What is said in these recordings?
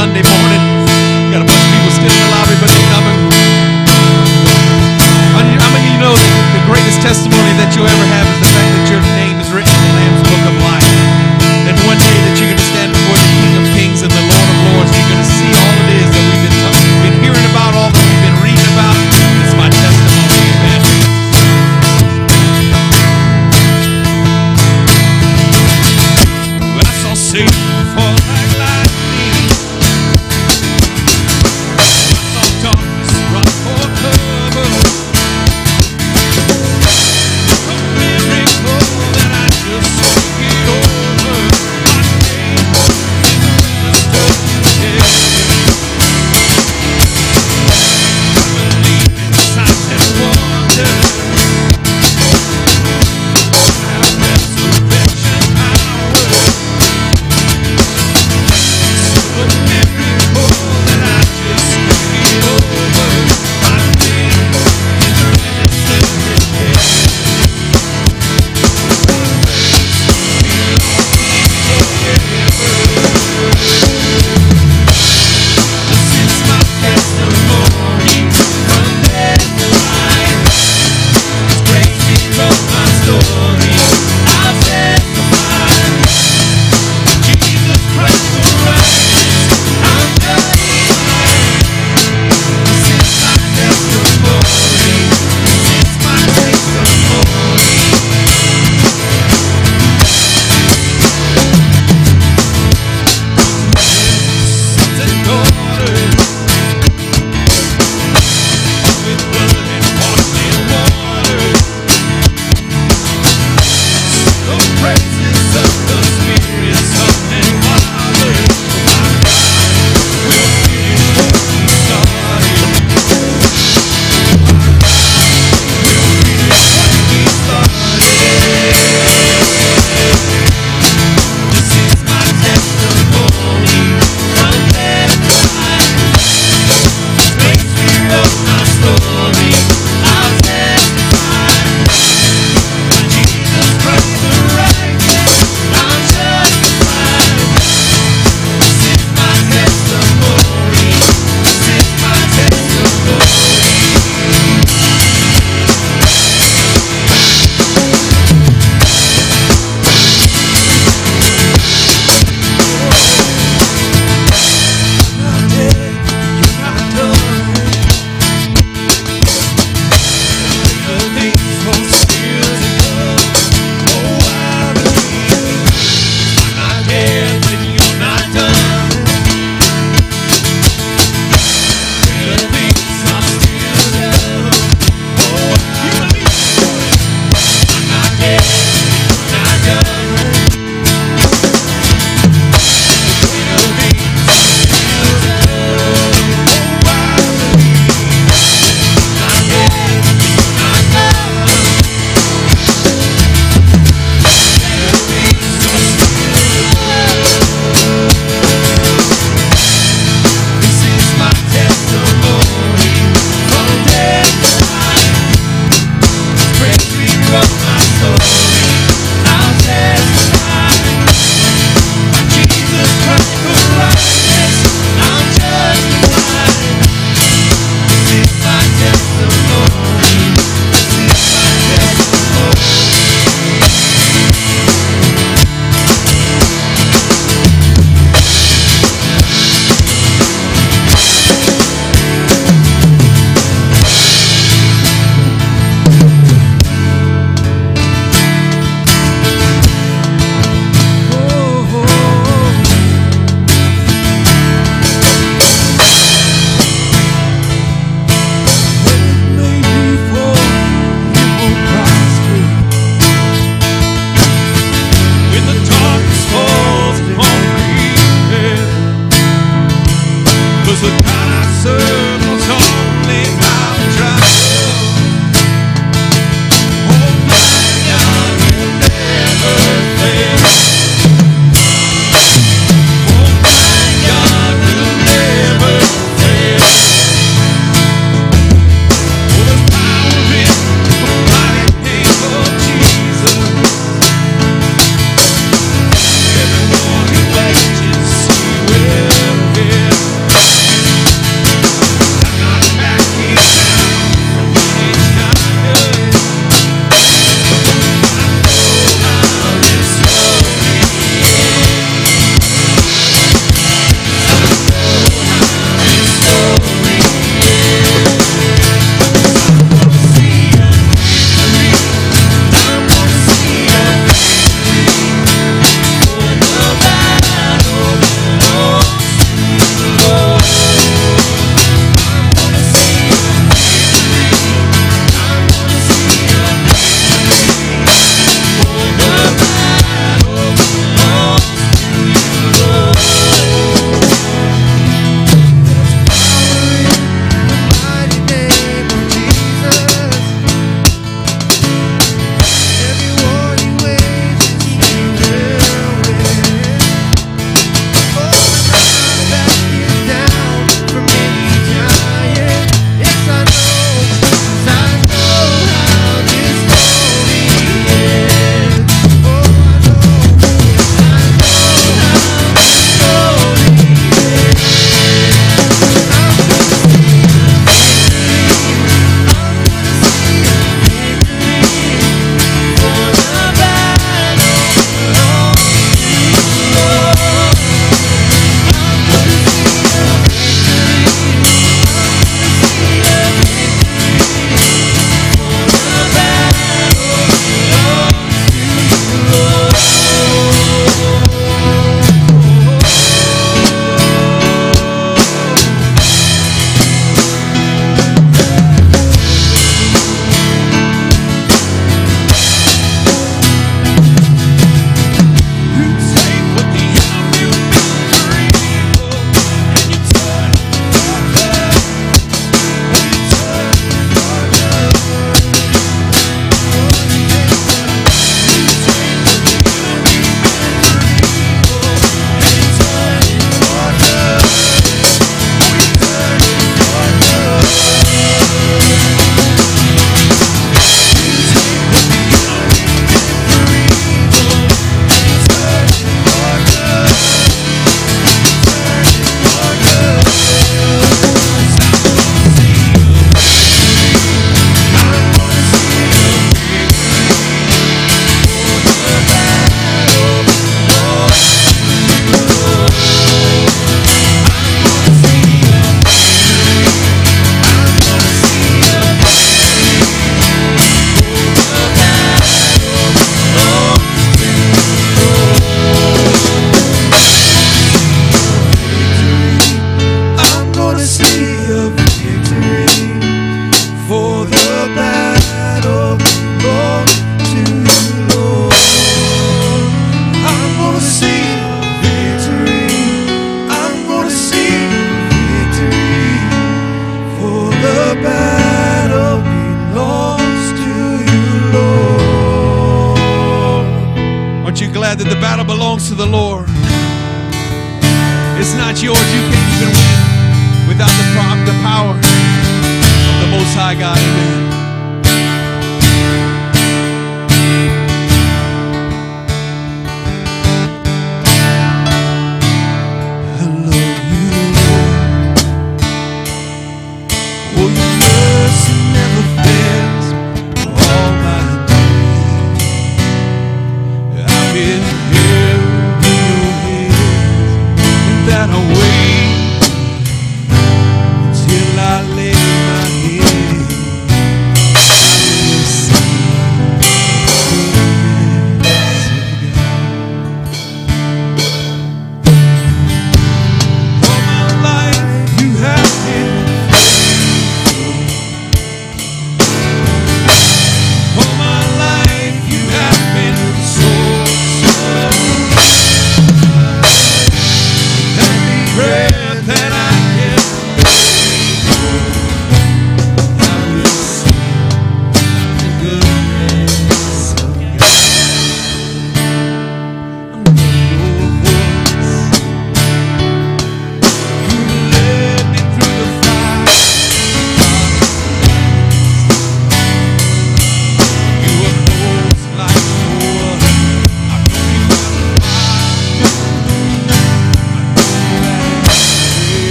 Sunday morning.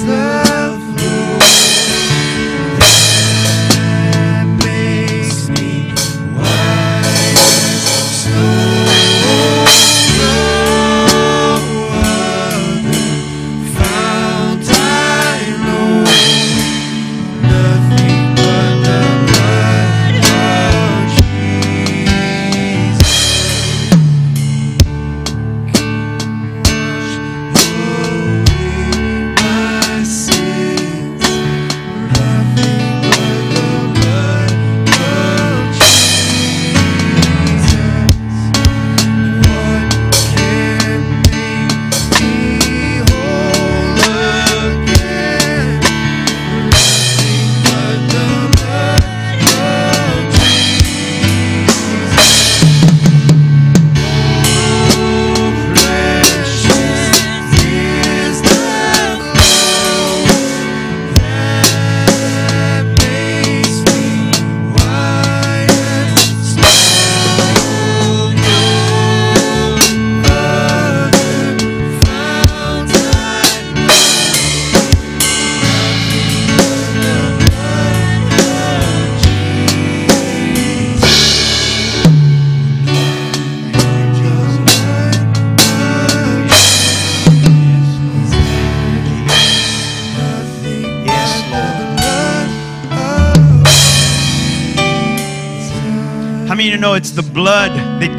is the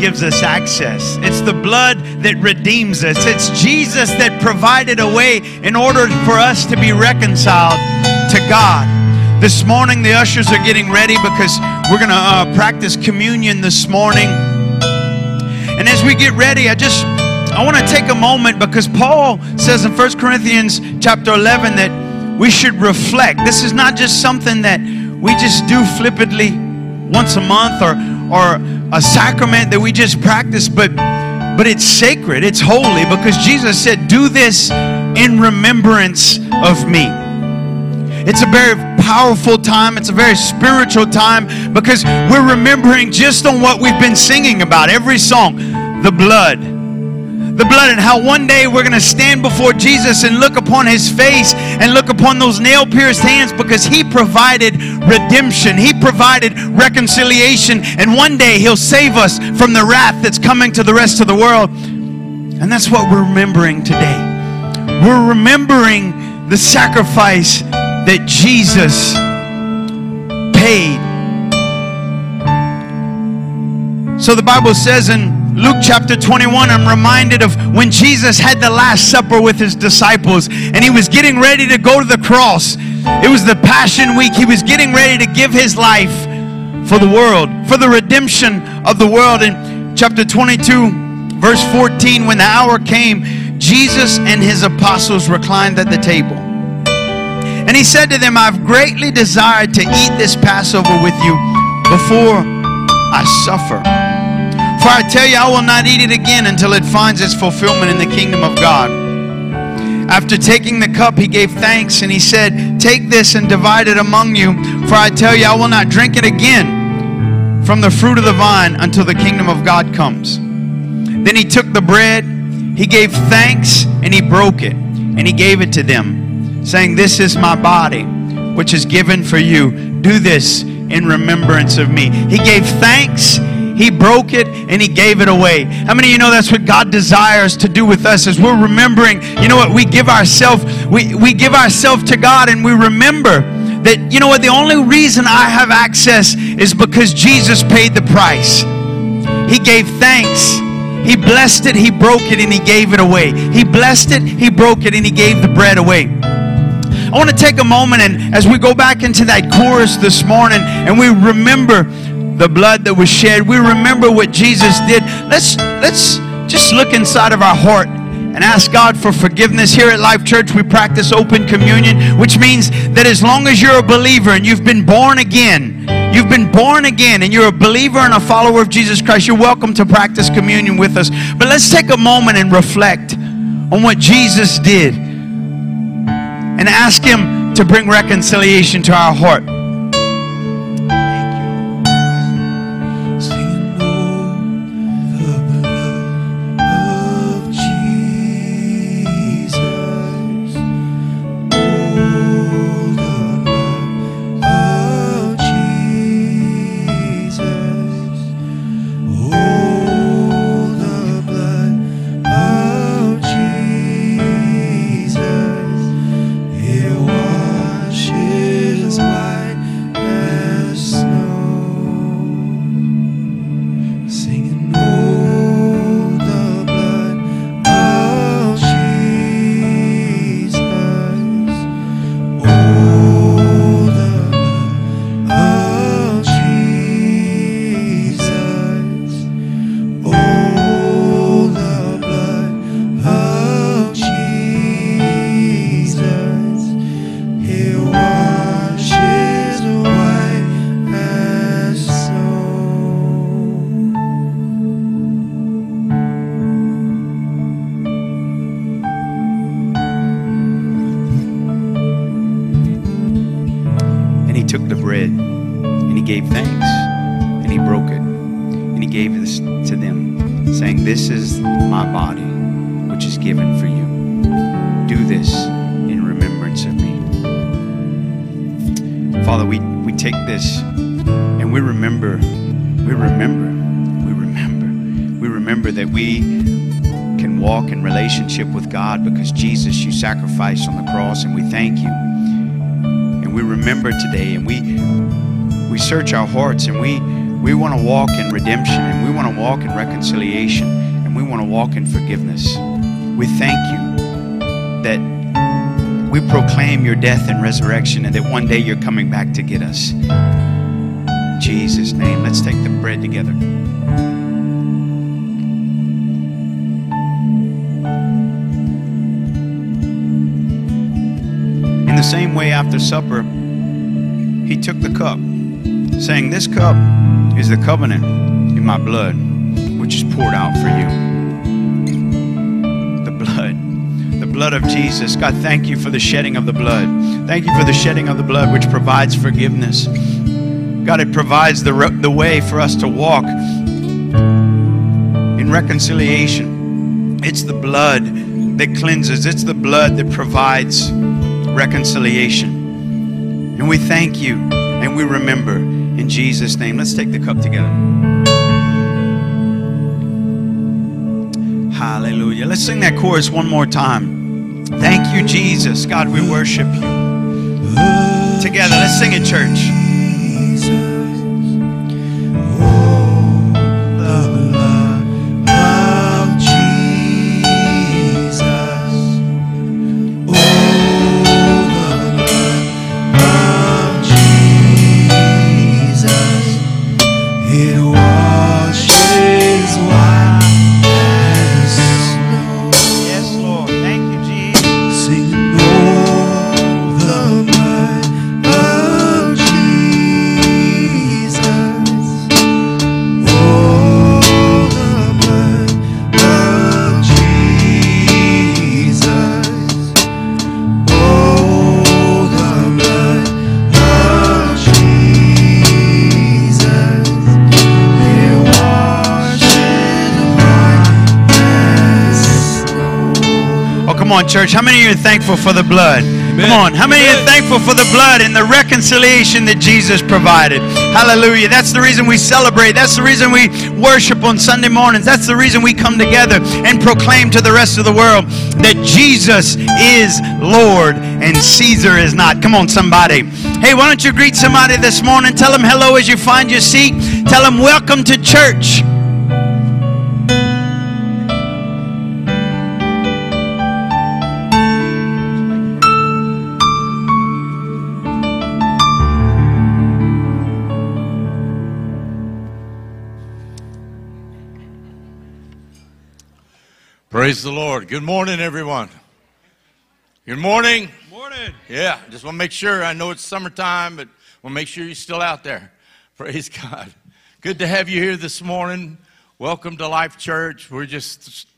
gives us access? It's the blood that redeems us. It's Jesus that provided a way in order for us to be reconciled to God. This morning, the ushers are getting ready because we're going to uh, practice communion this morning. And as we get ready, I just I want to take a moment because Paul says in 1 Corinthians chapter 11 that we should reflect. This is not just something that we just do flippantly once a month or or a sacrament that we just practice, but but it's sacred, it's holy because Jesus said, "Do this in remembrance of me." It's a very powerful time. It's a very spiritual time because we're remembering just on what we've been singing about every song the blood. The blood, and how one day we're going to stand before Jesus and look upon his face and look upon those nail pierced hands because he provided redemption. He provided reconciliation. And one day he'll save us from the wrath that's coming to the rest of the world. And that's what we're remembering today. We're remembering the sacrifice that Jesus paid. So the Bible says in Luke chapter 21, I'm reminded of when Jesus had the Last Supper with his disciples and he was getting ready to go to the cross. It was the Passion Week. He was getting ready to give his life for the world, for the redemption of the world. In chapter 22, verse 14, when the hour came, Jesus and his apostles reclined at the table. And he said to them, I've greatly desired to eat this Passover with you before I suffer. For I tell you, I will not eat it again until it finds its fulfillment in the kingdom of God. After taking the cup, he gave thanks and he said, Take this and divide it among you. For I tell you, I will not drink it again from the fruit of the vine until the kingdom of God comes. Then he took the bread, he gave thanks, and he broke it, and he gave it to them, saying, This is my body, which is given for you. Do this in remembrance of me. He gave thanks, he broke it, and he gave it away. How many of you know that's what God desires to do with us as we're remembering, you know what, we give ourselves, we, we give ourselves to God and we remember that, you know what, the only reason I have access is because Jesus paid the price. He gave thanks. He blessed it, he broke it, and he gave it away. He blessed it, he broke it, and he gave the bread away. I want to take a moment and as we go back into that chorus this morning and we remember the blood that was shed, we remember what Jesus did. Let's let's just look inside of our heart and ask God for forgiveness. Here at Life Church, we practice open communion, which means that as long as you're a believer and you've been born again, you've been born again and you're a believer and a follower of Jesus Christ, you're welcome to practice communion with us. But let's take a moment and reflect on what Jesus did and ask Him to bring reconciliation to our heart. Today and we we search our hearts and we We want to walk in redemption and we want to walk in reconciliation and we want to walk in forgiveness. We thank you that we proclaim your death and resurrection and that one day you're coming back to get us. In Jesus' name, let's take the bread together. In the same way, after supper, he took the cup, saying, This cup is the covenant in my blood, which is poured out for you. The blood, the blood of Jesus. God, thank you for the shedding of the blood. Thank you for the shedding of the blood, which provides forgiveness. God, it provides the, ro- the way for us to walk in reconciliation. It's the blood that cleanses, it's the blood that provides reconciliation. And we thank you and we remember in Jesus' name. Let's take the cup together. Hallelujah. Let's sing that chorus one more time. Thank you, Jesus. God, we worship you. Together, let's sing it, church. On, church. How many of you are thankful for the blood? Come on. How many you are thankful for the blood and the reconciliation that Jesus provided? Hallelujah. That's the reason we celebrate. That's the reason we worship on Sunday mornings. That's the reason we come together and proclaim to the rest of the world that Jesus is Lord and Caesar is not. Come on, somebody. Hey, why don't you greet somebody this morning? Tell them hello as you find your seat. Tell them welcome to church. Good morning, everyone. Good morning. Morning. Yeah, just want to make sure. I know it's summertime, but want to make sure you're still out there. Praise God. Good to have you here this morning. Welcome to Life Church. We're just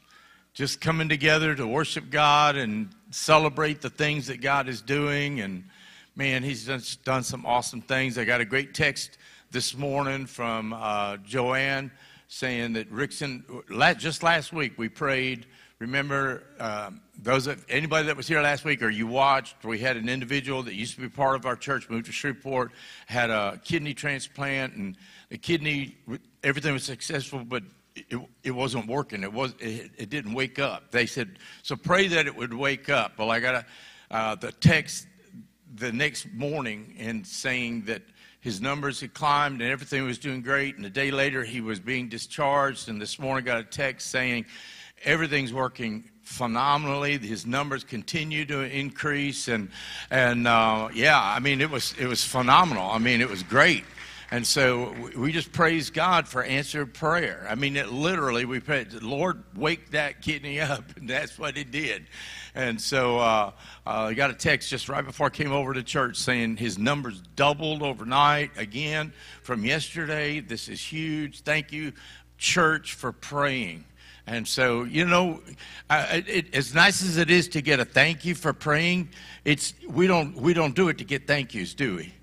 just coming together to worship God and celebrate the things that God is doing. And man, He's done, done some awesome things. I got a great text this morning from uh, Joanne saying that Rickson, just last week we prayed. Remember, um, those anybody that was here last week or you watched, we had an individual that used to be part of our church, moved to Shreveport, had a kidney transplant, and the kidney, everything was successful, but it, it wasn't working. It was it, it didn't wake up. They said, so pray that it would wake up. Well, I got a, uh, the text the next morning and saying that his numbers had climbed and everything was doing great. And a day later, he was being discharged. And this morning, got a text saying everything's working phenomenally. His numbers continue to increase, and and uh, yeah, I mean it was it was phenomenal. I mean it was great. And so we just praise God for answered prayer. I mean, it literally, we prayed, Lord, wake that kidney up. And that's what it did. And so uh, uh, I got a text just right before I came over to church saying his numbers doubled overnight again from yesterday. This is huge. Thank you, church, for praying. And so, you know, it, it, as nice as it is to get a thank you for praying, it's we don't we don't do it to get thank yous, do we?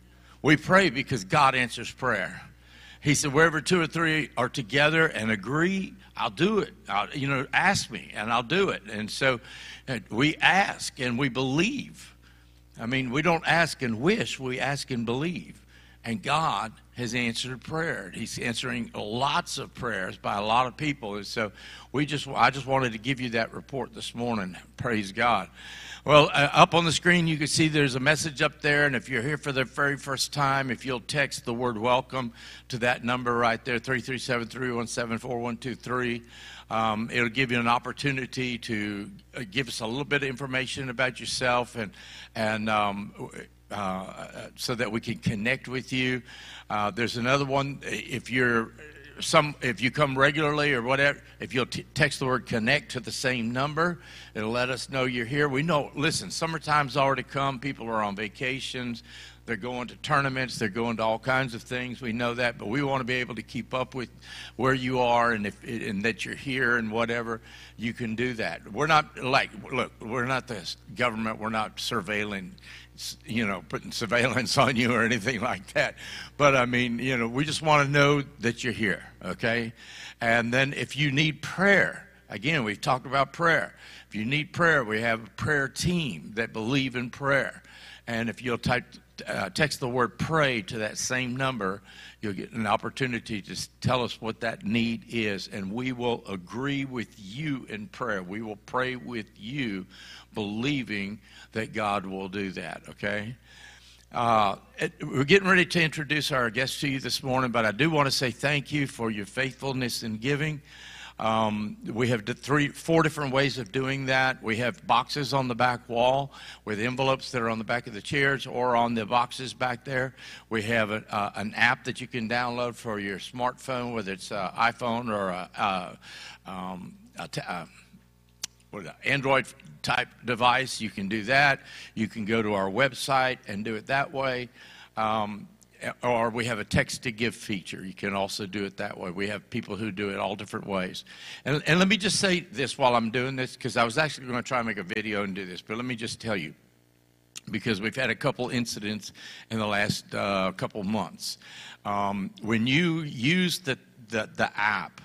We pray because God answers prayer. He said, wherever two or three are together and agree, I'll do it. I'll, you know, ask me and I'll do it. And so uh, we ask and we believe. I mean, we don't ask and wish, we ask and believe. And God has answered prayer. He's answering lots of prayers by a lot of people. And so we just, I just wanted to give you that report this morning. Praise God. Well, uh, up on the screen, you can see there's a message up there. And if you're here for the very first time, if you'll text the word welcome to that number right there, 337 317 4123. Um, it'll give you an opportunity to uh, give us a little bit of information about yourself and and um, uh, so that we can connect with you. Uh, there's another one if you're some if you come regularly or whatever if you'll t- text the word connect to the same number it'll let us know you're here. We know listen summertime's already come. People are on vacations. They're going to tournaments. They're going to all kinds of things. We know that but we want to be able to keep up with where you are and if and that you're here and whatever you can do that. We're not like look we're not the government. We're not surveilling you know, putting surveillance on you or anything like that. But I mean, you know, we just want to know that you're here, okay? And then if you need prayer, again, we've talked about prayer. If you need prayer, we have a prayer team that believe in prayer. And if you'll type, uh, text the word pray to that same number, you'll get an opportunity to tell us what that need is. And we will agree with you in prayer. We will pray with you, believing that God will do that, okay? Uh, it, we're getting ready to introduce our guest to you this morning, but I do want to say thank you for your faithfulness in giving. Um, we have three, four different ways of doing that. We have boxes on the back wall with envelopes that are on the back of the chairs or on the boxes back there. We have a, uh, an app that you can download for your smartphone, whether it's uh, iPhone or a, uh, um, a ta- Android type device, you can do that. You can go to our website and do it that way. Um, or we have a text to give feature. You can also do it that way. We have people who do it all different ways. And, and let me just say this while I'm doing this, because I was actually going to try and make a video and do this, but let me just tell you because we've had a couple incidents in the last uh, couple months. Um, when you use the, the, the app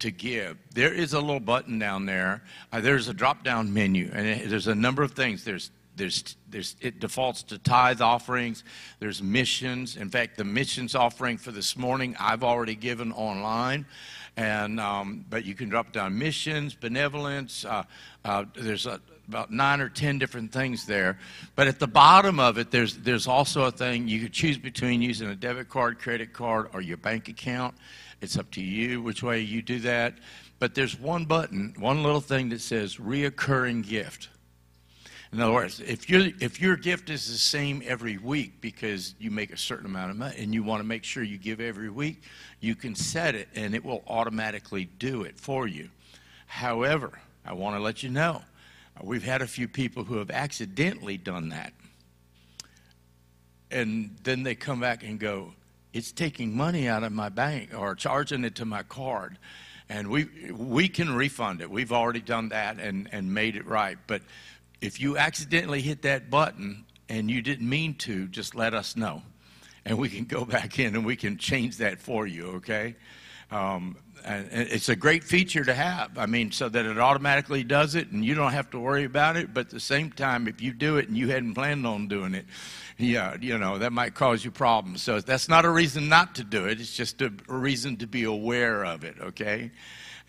to give, there is a little button down there. Uh, there's a drop down menu, and it, there's a number of things. There's there's, there's, it defaults to tithe offerings. There's missions. In fact, the missions offering for this morning I've already given online, and um, but you can drop down missions, benevolence. Uh, uh, there's a, about nine or ten different things there. But at the bottom of it, there's there's also a thing you could choose between using a debit card, credit card, or your bank account. It's up to you which way you do that. But there's one button, one little thing that says reoccurring gift. In other words, if, if your gift is the same every week because you make a certain amount of money and you want to make sure you give every week, you can set it and it will automatically do it for you. However, I want to let you know uh, we've had a few people who have accidentally done that. And then they come back and go, it's taking money out of my bank or charging it to my card. And we, we can refund it. We've already done that and, and made it right. But if you accidentally hit that button and you didn't mean to, just let us know. And we can go back in and we can change that for you, okay? Um, and it's a great feature to have. I mean, so that it automatically does it and you don't have to worry about it. But at the same time, if you do it and you hadn't planned on doing it, yeah, you know, that might cause you problems. So that's not a reason not to do it. It's just a, reason to be aware of it, okay?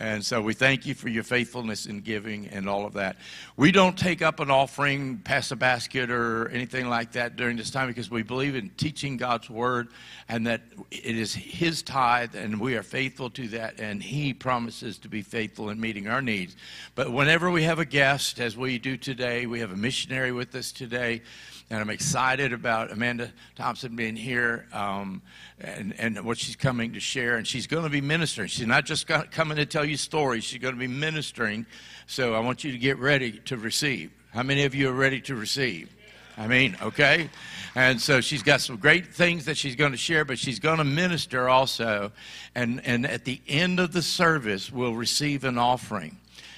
And so we thank you for your faithfulness in giving and all of that. We don't take up an offering, pass a basket, or anything like that during this time because we believe in teaching God's word and that it is His tithe and we are faithful to that, and He promises to be faithful in meeting our needs. But whenever we have a guest, as we do today, we have a missionary with us today. And I'm excited about Amanda Thompson being here um, and, and what she's coming to share. And she's going to be ministering. She's not just coming to tell you stories, she's going to be ministering. So I want you to get ready to receive. How many of you are ready to receive? I mean, okay? And so she's got some great things that she's going to share, but she's going to minister also. And, and at the end of the service, we'll receive an offering.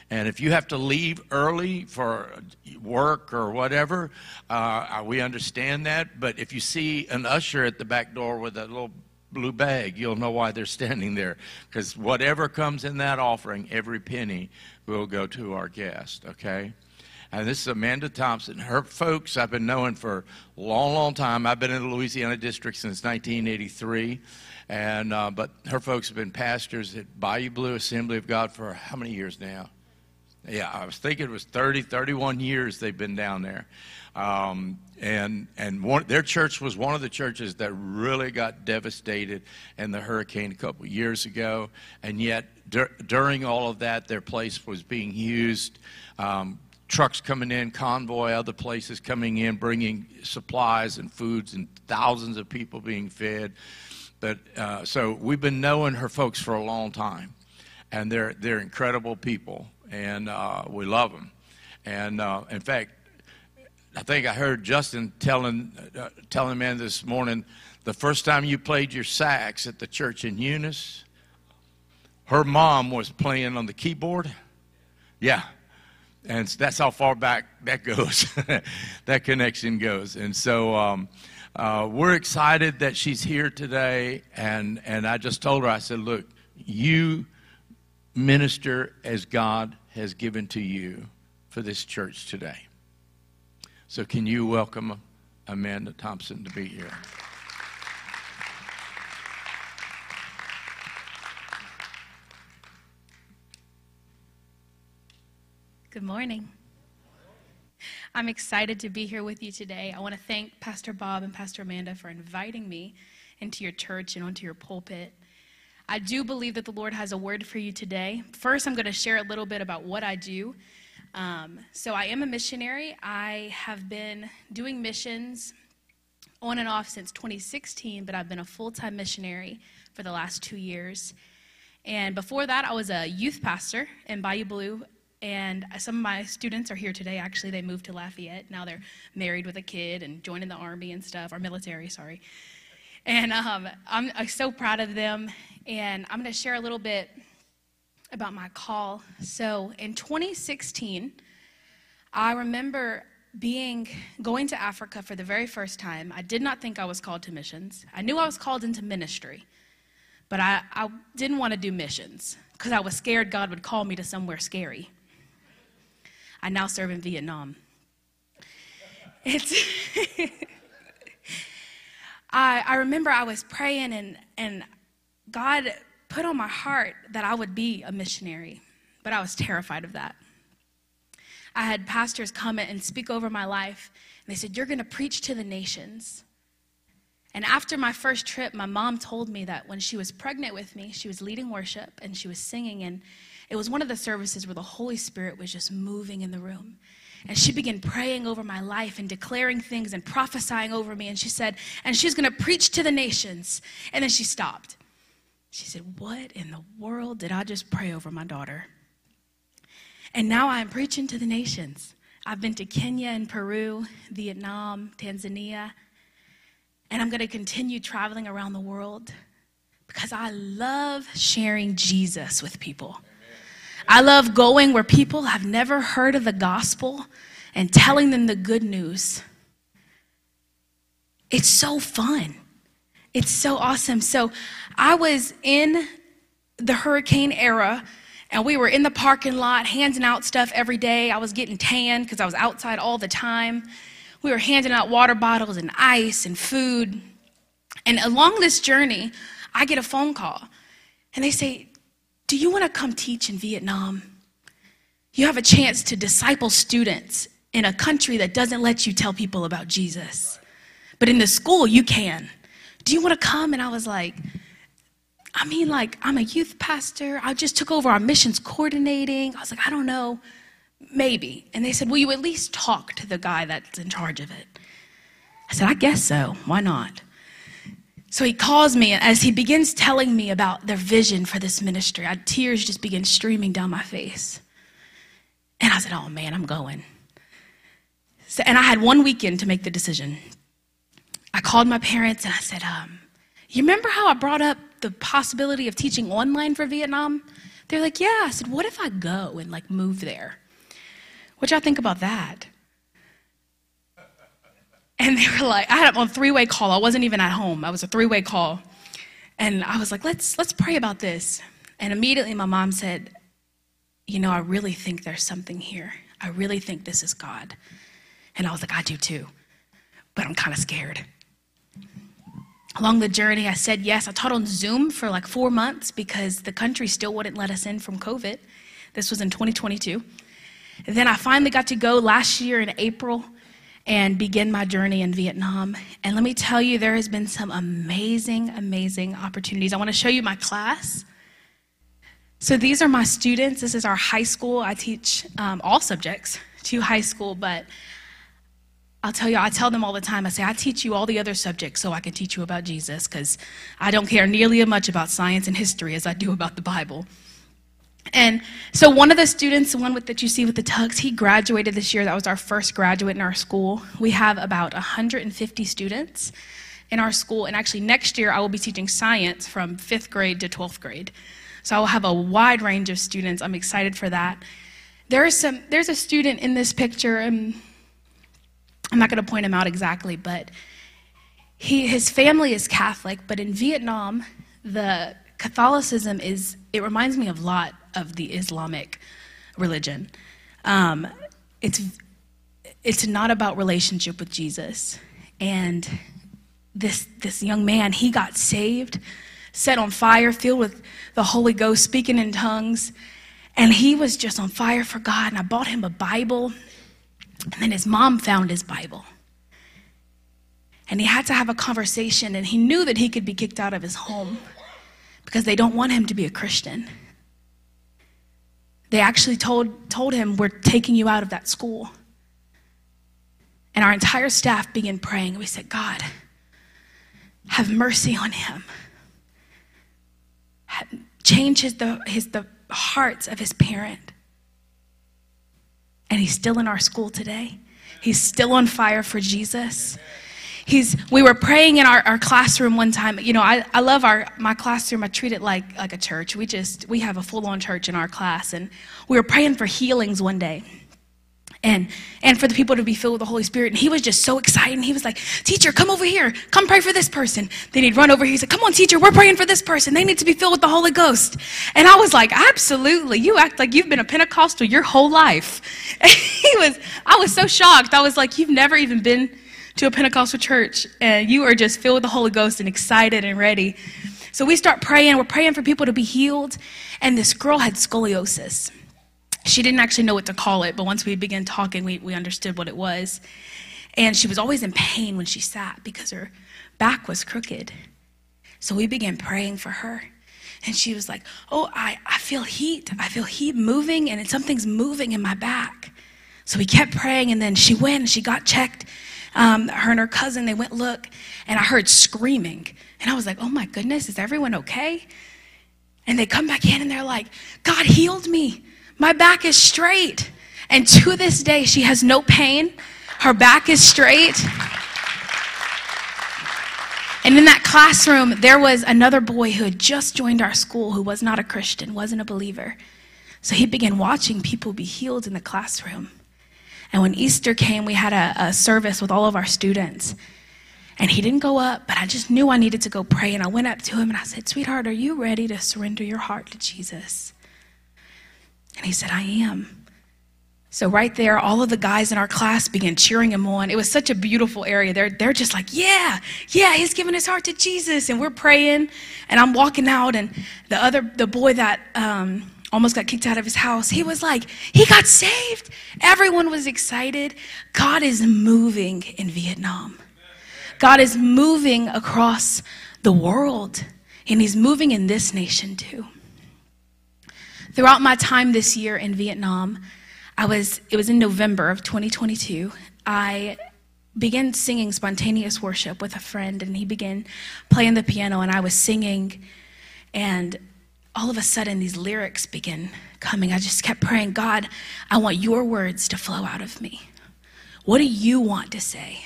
And if you have to leave early for work or whatever, uh, we understand that. But if you see an usher at the back door with a little blue bag, you'll know why they're standing there. Because whatever comes in that offering, every penny will go to our guest, okay? And this is Amanda Thompson. Her folks I've been knowing for a long, long time. I've been in the Louisiana district since 1983. And, uh, but her folks have been pastors at Bayou Blue Assembly of God for how many years now? Yeah, I was thinking it was 30, 31 years they've been down there. Um, and and one, their church was one of the churches that really got devastated in the hurricane a couple years ago. And yet, dur- during all of that, their place was being used. Um, trucks coming in, convoy, other places coming in, bringing supplies and foods, and thousands of people being fed. But uh, so we've been knowing her folks for a long time and they're they're incredible people, and uh, we love them. And uh, in fact, I think I heard Justin telling uh, telling man this morning the first time you played your sax at the church in Eunice, her mom was playing on the keyboard. Yeah. And that's how far back that goes, that connection goes. And so um, uh, we're excited that she's here today. And, and I just told her, I said, look, you minister as God has given to you for this church today. So, can you welcome Amanda Thompson to be here? Good morning. I'm excited to be here with you today. I want to thank Pastor Bob and Pastor Amanda for inviting me into your church and onto your pulpit. I do believe that the Lord has a word for you today. First, I'm going to share a little bit about what I do. Um, so, I am a missionary. I have been doing missions on and off since 2016, but I've been a full time missionary for the last two years. And before that, I was a youth pastor in Bayou Blue. And some of my students are here today. Actually, they moved to Lafayette. Now they're married with a kid and joining the army and stuff, or military, sorry. And um, I'm, I'm so proud of them. And I'm going to share a little bit about my call. So in 2016, I remember being going to Africa for the very first time. I did not think I was called to missions. I knew I was called into ministry, but I, I didn't want to do missions because I was scared God would call me to somewhere scary. I now serve in Vietnam. It's I, I remember I was praying and, and God put on my heart that I would be a missionary, but I was terrified of that. I had pastors come and speak over my life, and they said, You're going to preach to the nations. And after my first trip, my mom told me that when she was pregnant with me, she was leading worship and she was singing. And it was one of the services where the Holy Spirit was just moving in the room. And she began praying over my life and declaring things and prophesying over me. And she said, and she's going to preach to the nations. And then she stopped. She said, What in the world did I just pray over my daughter? And now I'm preaching to the nations. I've been to Kenya and Peru, Vietnam, Tanzania, and I'm going to continue traveling around the world because I love sharing Jesus with people. I love going where people have never heard of the gospel and telling them the good news. It's so fun. It's so awesome. So I was in the hurricane era and we were in the parking lot handing out stuff every day. I was getting tan because I was outside all the time. We were handing out water bottles and ice and food. And along this journey, I get a phone call and they say, Do you want to come teach in Vietnam? You have a chance to disciple students in a country that doesn't let you tell people about Jesus. But in the school, you can. Do you want to come? And I was like, I mean, like, I'm a youth pastor. I just took over our missions coordinating. I was like, I don't know, maybe. And they said, Will you at least talk to the guy that's in charge of it? I said, I guess so. Why not? So he calls me, and as he begins telling me about their vision for this ministry, I, tears just begin streaming down my face. And I said, Oh man, I'm going. So, and I had one weekend to make the decision. I called my parents and I said, um, You remember how I brought up the possibility of teaching online for Vietnam? They're like, Yeah. I said, What if I go and like move there? What y'all think about that? And they were like, I had a three way call. I wasn't even at home. I was a three way call. And I was like, let's, let's pray about this. And immediately my mom said, You know, I really think there's something here. I really think this is God. And I was like, I do too, but I'm kind of scared. Along the journey, I said yes. I taught on Zoom for like four months because the country still wouldn't let us in from COVID. This was in 2022. And then I finally got to go last year in April and begin my journey in Vietnam. And let me tell you, there has been some amazing, amazing opportunities. I want to show you my class. So these are my students. This is our high school. I teach um, all subjects to high school, but I'll tell you, I tell them all the time, I say, I teach you all the other subjects so I can teach you about Jesus because I don't care nearly as much about science and history as I do about the Bible. And so one of the students, the one with, that you see with the tugs, he graduated this year. That was our first graduate in our school. We have about 150 students in our school. And actually, next year, I will be teaching science from fifth grade to 12th grade. So I will have a wide range of students. I'm excited for that. There is some, there's a student in this picture, and I'm not going to point him out exactly, but he, his family is Catholic, but in Vietnam, the Catholicism is, it reminds me of lot of the Islamic religion. Um, it's, it's not about relationship with Jesus. And this, this young man, he got saved, set on fire, filled with the Holy Ghost, speaking in tongues. And he was just on fire for God. And I bought him a Bible. And then his mom found his Bible. And he had to have a conversation, and he knew that he could be kicked out of his home because they don't want him to be a Christian. They actually told, told him, We're taking you out of that school. And our entire staff began praying. We said, God, have mercy on him. Change his, the, his, the hearts of his parent. And he's still in our school today. He's still on fire for Jesus. He's, we were praying in our, our classroom one time. You know, I, I love our, my classroom. I treat it like, like a church. We just, we have a full on church in our class. And we were praying for healings one day and and for the people to be filled with the Holy Spirit. And he was just so excited. He was like, "Teacher, come over here. Come pray for this person." Then he'd run over. here. He said, "Come on, teacher, we're praying for this person. They need to be filled with the Holy Ghost." And I was like, "Absolutely. You act like you've been a Pentecostal your whole life." And he was. I was so shocked. I was like, "You've never even been to a Pentecostal church, and you are just filled with the Holy Ghost and excited and ready." So we start praying. We're praying for people to be healed, and this girl had scoliosis she didn't actually know what to call it, but once we began talking, we, we understood what it was. And she was always in pain when she sat because her back was crooked. So we began praying for her. And she was like, Oh, I, I feel heat. I feel heat moving, and something's moving in my back. So we kept praying, and then she went and she got checked. Um, her and her cousin, they went look, and I heard screaming. And I was like, Oh my goodness, is everyone okay? And they come back in and they're like, God healed me. My back is straight. And to this day, she has no pain. Her back is straight. And in that classroom, there was another boy who had just joined our school who was not a Christian, wasn't a believer. So he began watching people be healed in the classroom. And when Easter came, we had a, a service with all of our students. And he didn't go up, but I just knew I needed to go pray. And I went up to him and I said, Sweetheart, are you ready to surrender your heart to Jesus? And he said, I am. So right there, all of the guys in our class began cheering him on. It was such a beautiful area. They're, they're just like, yeah, yeah, he's giving his heart to Jesus. And we're praying. And I'm walking out, and the other, the boy that um, almost got kicked out of his house, he was like, he got saved. Everyone was excited. God is moving in Vietnam. God is moving across the world. And he's moving in this nation too. Throughout my time this year in Vietnam, I was, it was in November of 2022, I began singing spontaneous worship with a friend, and he began playing the piano, and I was singing, and all of a sudden these lyrics begin coming. I just kept praying, God, I want your words to flow out of me. What do you want to say?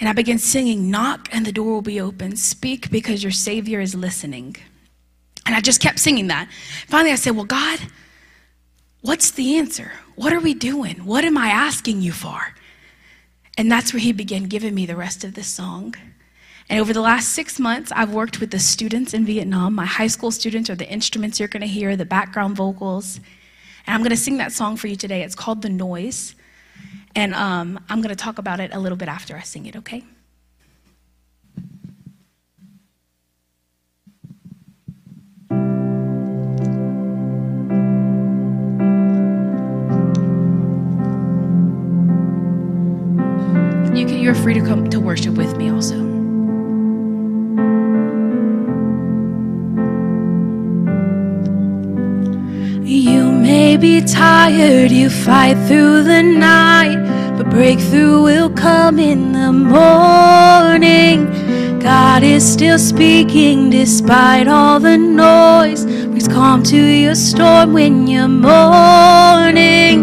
And I began singing, Knock and the door will be open. Speak because your Savior is listening. And I just kept singing that. Finally, I said, Well, God, what's the answer? What are we doing? What am I asking you for? And that's where he began giving me the rest of this song. And over the last six months, I've worked with the students in Vietnam. My high school students are the instruments you're going to hear, the background vocals. And I'm going to sing that song for you today. It's called The Noise. And um, I'm going to talk about it a little bit after I sing it, okay? You can, you're free to come to worship with me also. May be tired, you fight through the night, but breakthrough will come in the morning. God is still speaking despite all the noise. Brings calm to your storm when you're mourning.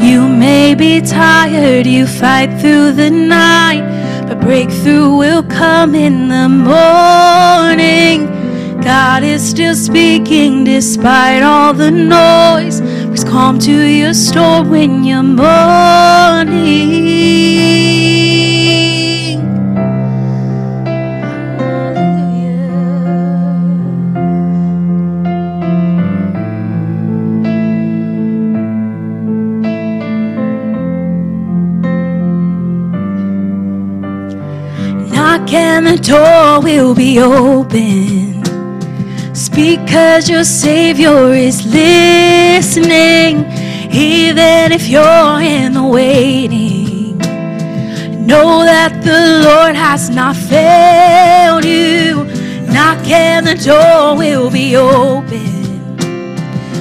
You may be tired, you fight through the night, but breakthrough will come in the morning. God is still speaking despite all the noise. Brings calm to your storm when you're mourning. Knock and the door will be open. Speak cause your Savior is listening. Even if you're in the waiting, know that the Lord has not failed you. Knock and the door will be open.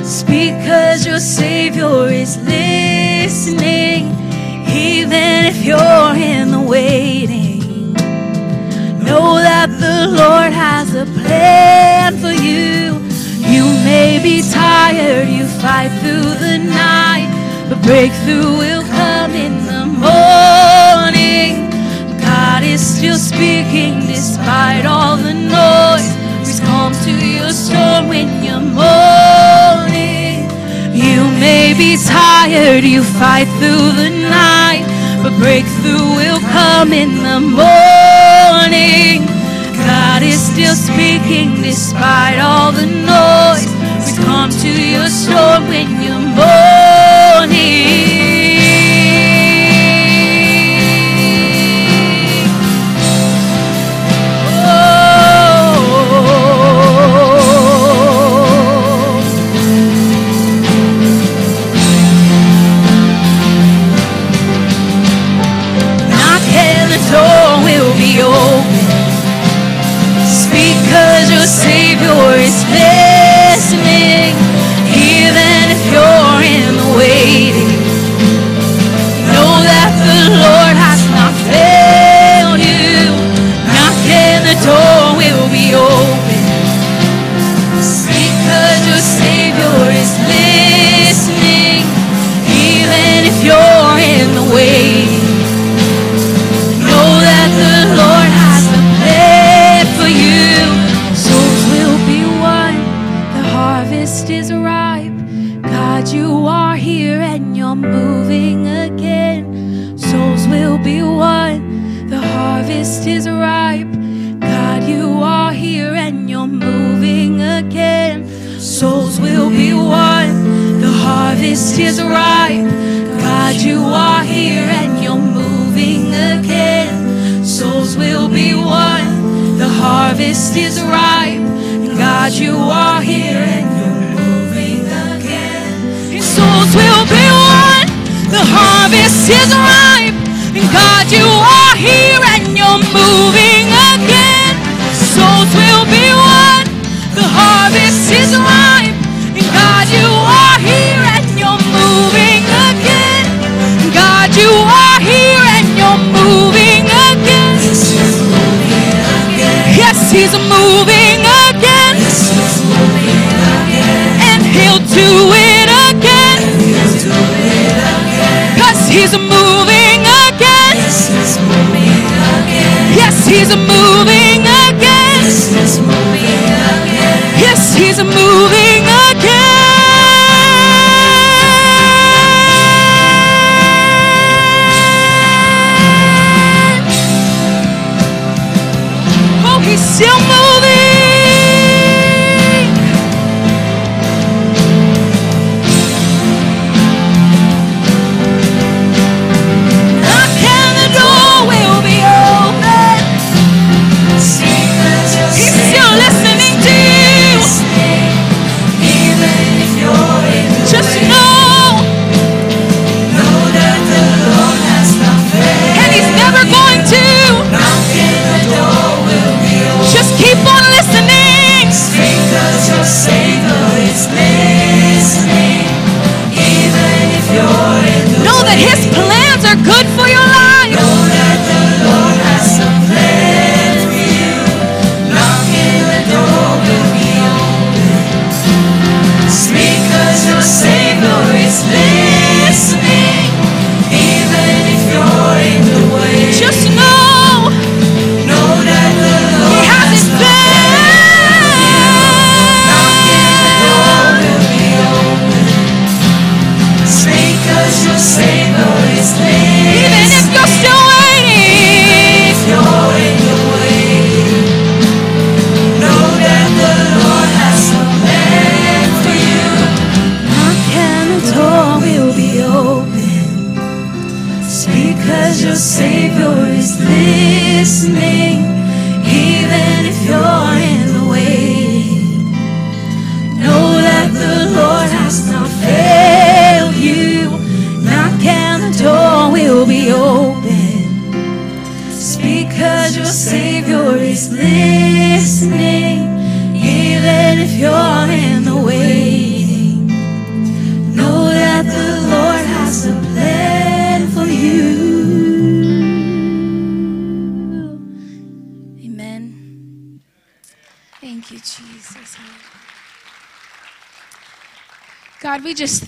Speak cause your Savior is listening. Even if you're in the waiting. Know that the Lord has a plan be tired, you fight through the night, but breakthrough will come in the morning. God is still speaking despite all the noise. Brings calm to your storm when you're mourning. You may be tired, you fight through the night, but breakthrough will come in the morning. God is still speaking despite all the noise. Calm to your storm when you're mourning. Harvest is ripe. And God, you are here and you're moving again. Souls will be won. The harvest is ripe. And God, you are here and you're moving again. Souls will be won. The harvest is ripe. And God, you are here and you're moving again. God, you are here He's moving again. Yes, He's a moving again. Yes, He's a moving again. Oh, He's still moving.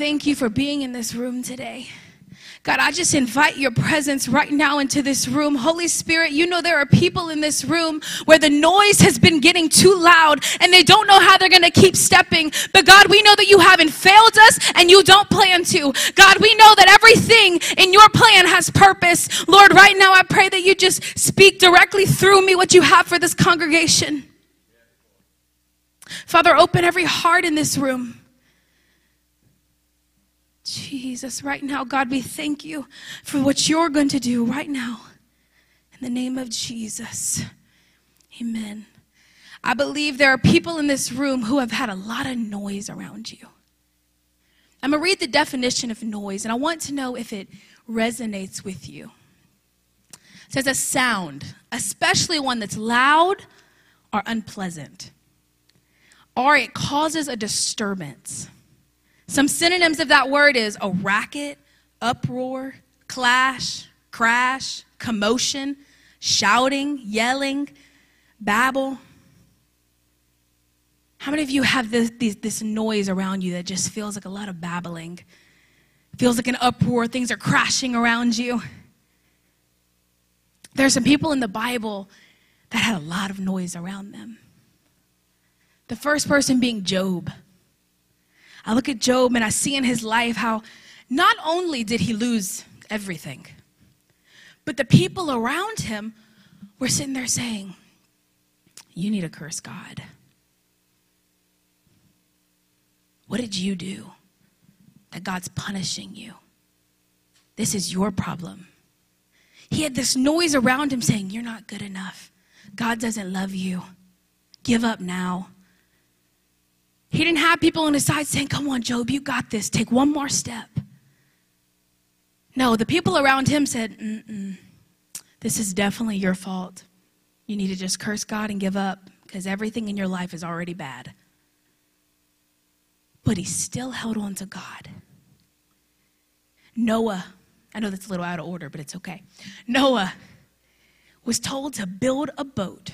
Thank you for being in this room today. God, I just invite your presence right now into this room. Holy Spirit, you know there are people in this room where the noise has been getting too loud and they don't know how they're going to keep stepping. But God, we know that you haven't failed us and you don't plan to. God, we know that everything in your plan has purpose. Lord, right now I pray that you just speak directly through me what you have for this congregation. Father, open every heart in this room. Jesus, right now, God, we thank you for what you're going to do right now. In the name of Jesus. Amen. I believe there are people in this room who have had a lot of noise around you. I'm going to read the definition of noise, and I want to know if it resonates with you. It says a sound, especially one that's loud or unpleasant, or it causes a disturbance. Some synonyms of that word is a racket, uproar, clash, crash, commotion, shouting, yelling, babble. How many of you have this, this, this noise around you that just feels like a lot of babbling? Feels like an uproar, things are crashing around you. There are some people in the Bible that had a lot of noise around them. The first person being Job. I look at Job and I see in his life how not only did he lose everything, but the people around him were sitting there saying, You need to curse God. What did you do that God's punishing you? This is your problem. He had this noise around him saying, You're not good enough. God doesn't love you. Give up now. He didn't have people on his side saying, Come on, Job, you got this. Take one more step. No, the people around him said, This is definitely your fault. You need to just curse God and give up because everything in your life is already bad. But he still held on to God. Noah, I know that's a little out of order, but it's okay. Noah was told to build a boat.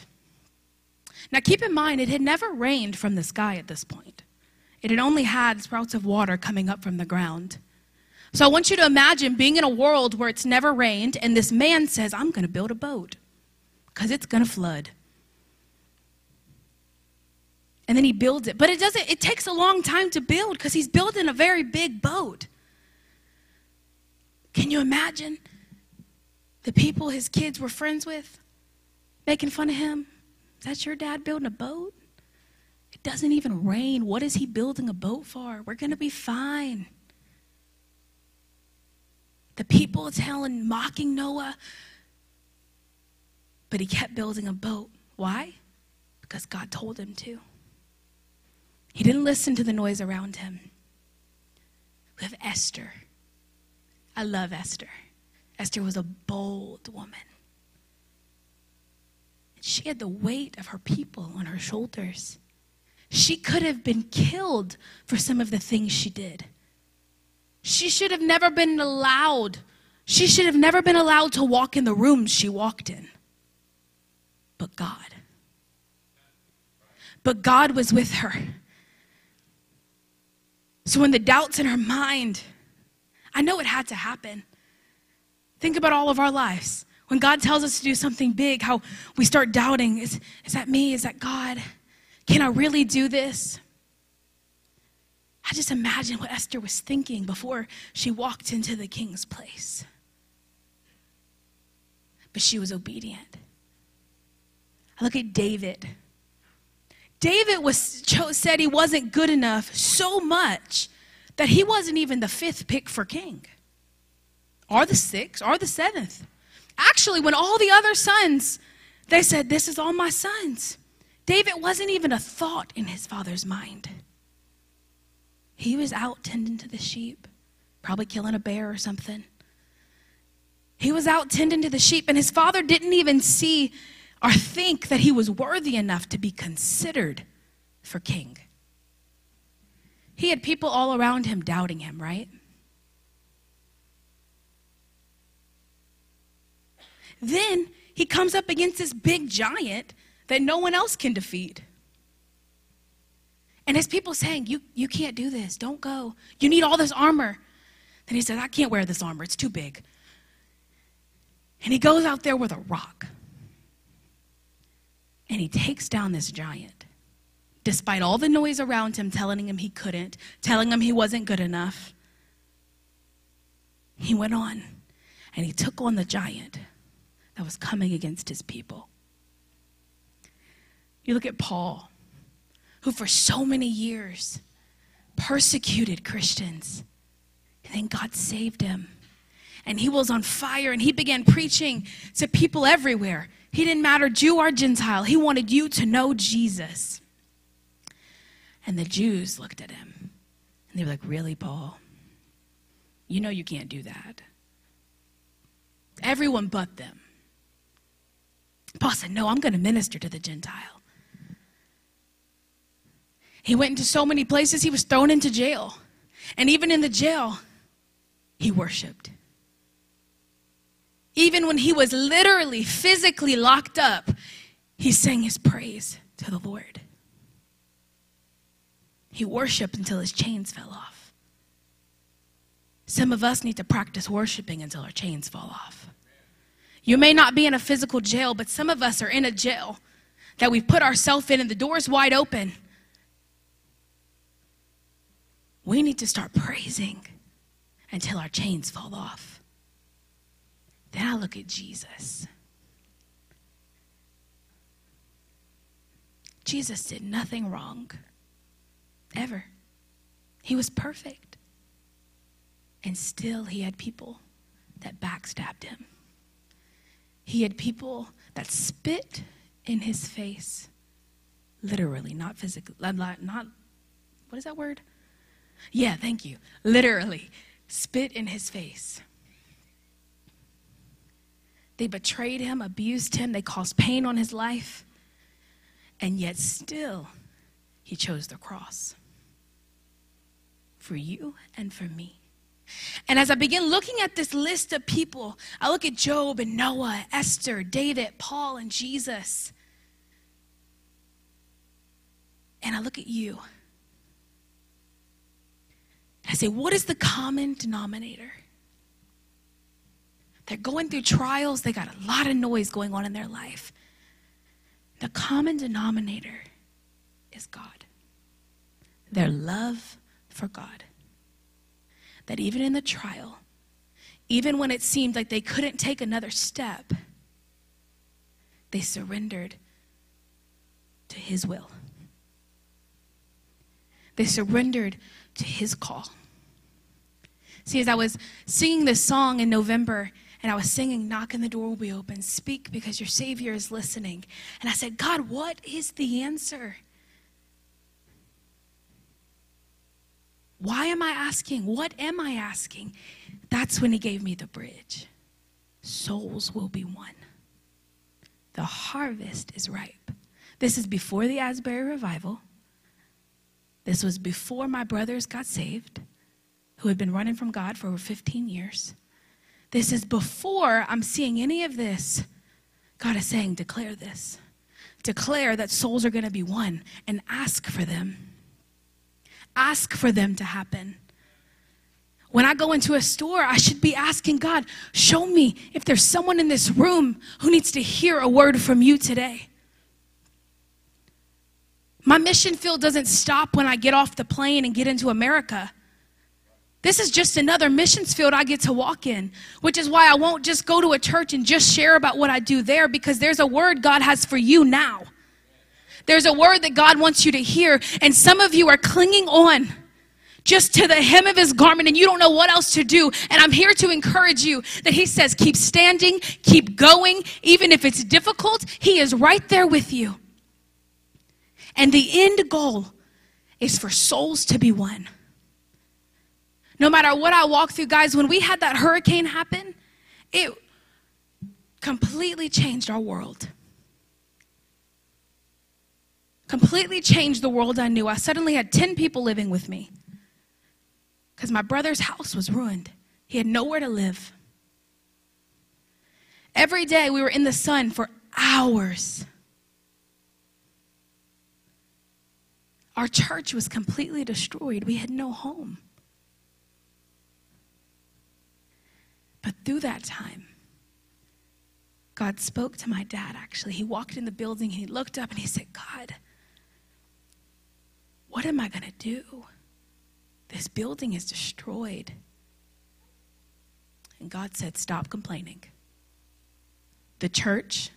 Now, keep in mind, it had never rained from the sky at this point. It had only had sprouts of water coming up from the ground. So I want you to imagine being in a world where it's never rained, and this man says, I'm going to build a boat because it's going to flood. And then he builds it. But it doesn't, it takes a long time to build because he's building a very big boat. Can you imagine the people his kids were friends with making fun of him? Is that your dad building a boat? It doesn't even rain. What is he building a boat for? We're going to be fine. The people telling, mocking Noah. But he kept building a boat. Why? Because God told him to. He didn't listen to the noise around him. We have Esther. I love Esther. Esther was a bold woman. She had the weight of her people on her shoulders. She could have been killed for some of the things she did. She should have never been allowed She should have never been allowed to walk in the rooms she walked in. But God. But God was with her. So when the doubts in her mind, I know it had to happen. Think about all of our lives. When God tells us to do something big, how we start doubting is, is that me? Is that God? Can I really do this? I just imagine what Esther was thinking before she walked into the king's place. But she was obedient. I look at David. David was said he wasn't good enough so much that he wasn't even the fifth pick for king, or the sixth, or the seventh. Actually, when all the other sons, they said, "This is all my sons." David wasn't even a thought in his father's mind. He was out tending to the sheep, probably killing a bear or something. He was out tending to the sheep, and his father didn't even see or think that he was worthy enough to be considered for king. He had people all around him doubting him, right? Then he comes up against this big giant that no one else can defeat. And his people saying, you, you can't do this. Don't go. You need all this armor. Then he says, I can't wear this armor. It's too big. And he goes out there with a rock. And he takes down this giant. Despite all the noise around him telling him he couldn't, telling him he wasn't good enough, he went on and he took on the giant that was coming against his people. You look at Paul, who for so many years persecuted Christians, and then God saved him. And he was on fire and he began preaching to people everywhere. He didn't matter Jew or Gentile, he wanted you to know Jesus. And the Jews looked at him and they were like, Really, Paul? You know you can't do that. Everyone but them. Paul said, No, I'm going to minister to the Gentile. He went into so many places, he was thrown into jail. And even in the jail, he worshiped. Even when he was literally, physically locked up, he sang his praise to the Lord. He worshiped until his chains fell off. Some of us need to practice worshiping until our chains fall off. You may not be in a physical jail, but some of us are in a jail that we've put ourselves in and the door's wide open. We need to start praising until our chains fall off. Then I look at Jesus. Jesus did nothing wrong, ever. He was perfect. And still, he had people that backstabbed him. He had people that spit in his face, literally, not physically, not, what is that word? Yeah, thank you. Literally, spit in his face. They betrayed him, abused him, they caused pain on his life, and yet still he chose the cross for you and for me. And as I begin looking at this list of people, I look at Job and Noah, Esther, David, Paul, and Jesus. And I look at you. I say, what is the common denominator? They're going through trials, they got a lot of noise going on in their life. The common denominator is God, their love for God. That even in the trial, even when it seemed like they couldn't take another step, they surrendered to His will. They surrendered to His call. See, as I was singing this song in November, and I was singing, Knock and the door will be open, speak because your Savior is listening. And I said, God, what is the answer? Why am I asking? What am I asking? That's when He gave me the bridge. Souls will be won. The harvest is ripe. This is before the Asbury revival. This was before my brothers got saved, who had been running from God for over 15 years. This is before I'm seeing any of this. God is saying, declare this. Declare that souls are going to be won and ask for them. Ask for them to happen. When I go into a store, I should be asking God, show me if there's someone in this room who needs to hear a word from you today. My mission field doesn't stop when I get off the plane and get into America. This is just another missions field I get to walk in, which is why I won't just go to a church and just share about what I do there because there's a word God has for you now. There's a word that God wants you to hear, and some of you are clinging on just to the hem of his garment and you don't know what else to do. And I'm here to encourage you that he says, keep standing, keep going, even if it's difficult, he is right there with you. And the end goal is for souls to be won. No matter what I walk through, guys, when we had that hurricane happen, it completely changed our world. Completely changed the world I knew. I suddenly had 10 people living with me because my brother's house was ruined. He had nowhere to live. Every day we were in the sun for hours. Our church was completely destroyed. We had no home. But through that time, God spoke to my dad actually. He walked in the building and he looked up and he said, God, what am I going to do? This building is destroyed. And God said, Stop complaining. The church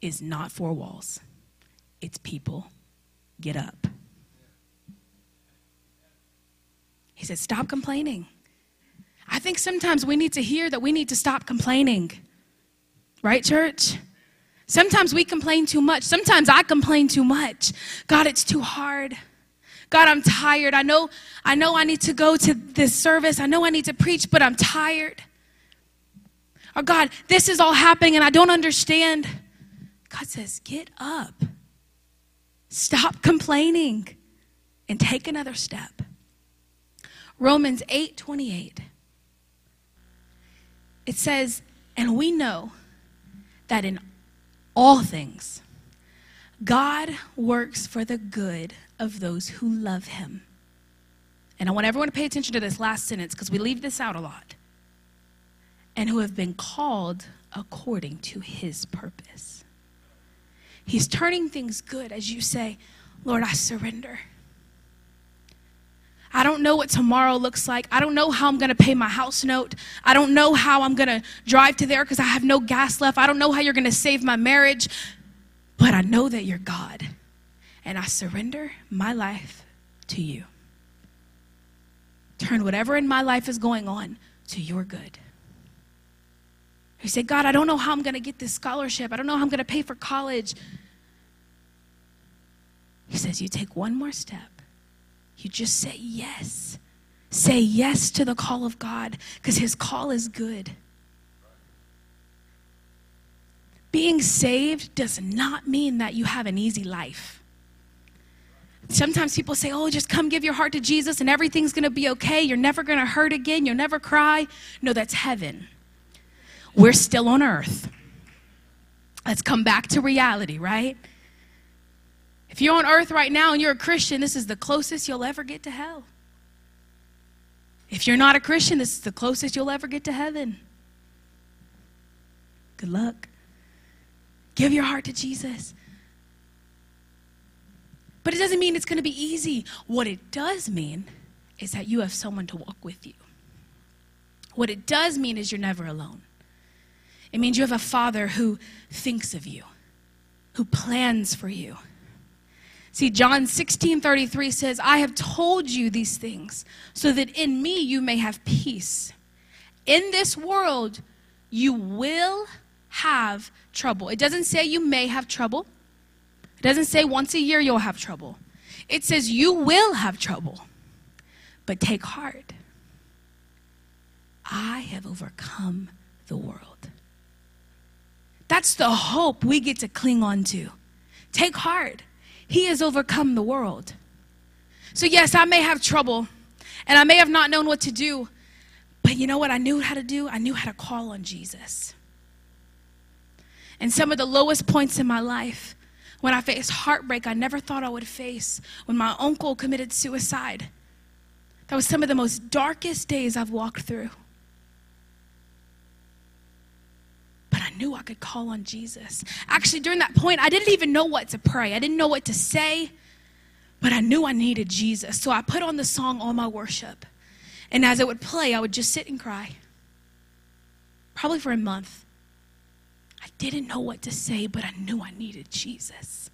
is not four walls, it's people. Get up. He said, Stop complaining. I think sometimes we need to hear that we need to stop complaining. Right, church? Sometimes we complain too much. Sometimes I complain too much. God, it's too hard. God, I'm tired. I know I know I need to go to this service. I know I need to preach, but I'm tired. Or God, this is all happening and I don't understand. God says, "Get up. Stop complaining and take another step." Romans 8:28. It says, "And we know that in all things God works for the good of those who love him. And I want everyone to pay attention to this last sentence because we leave this out a lot. And who have been called according to his purpose. He's turning things good as you say, Lord, I surrender. I don't know what tomorrow looks like. I don't know how I'm going to pay my house note. I don't know how I'm going to drive to there because I have no gas left. I don't know how you're going to save my marriage. But I know that you're God. And I surrender my life to you. Turn whatever in my life is going on to your good. You say, God, I don't know how I'm going to get this scholarship. I don't know how I'm going to pay for college. He says, You take one more step. You just say yes. Say yes to the call of God because his call is good. Being saved does not mean that you have an easy life. Sometimes people say, Oh, just come give your heart to Jesus and everything's going to be okay. You're never going to hurt again. You'll never cry. No, that's heaven. We're still on earth. Let's come back to reality, right? If you're on earth right now and you're a Christian, this is the closest you'll ever get to hell. If you're not a Christian, this is the closest you'll ever get to heaven. Good luck. Give your heart to Jesus. But it doesn't mean it's going to be easy. What it does mean is that you have someone to walk with you. What it does mean is you're never alone. It means you have a father who thinks of you, who plans for you. See, John 16 33 says, I have told you these things so that in me you may have peace. In this world, you will have trouble. It doesn't say you may have trouble. It doesn't say once a year you'll have trouble. It says you will have trouble. But take heart. I have overcome the world. That's the hope we get to cling on to. Take heart. He has overcome the world. So, yes, I may have trouble and I may have not known what to do, But you know what I knew how to do? I knew how to call on Jesus. And some of the lowest points in my life, when I faced heartbreak I never thought I would face, when my uncle committed suicide, that was some of the most darkest days I've walked through. But I knew I could call on Jesus. Actually, during that point, I didn't even know what to pray, I didn't know what to say, but I knew I needed Jesus. So I put on the song All My Worship. And as it would play, I would just sit and cry. Probably for a month. I didn't know what to say, but I knew I needed Jesus.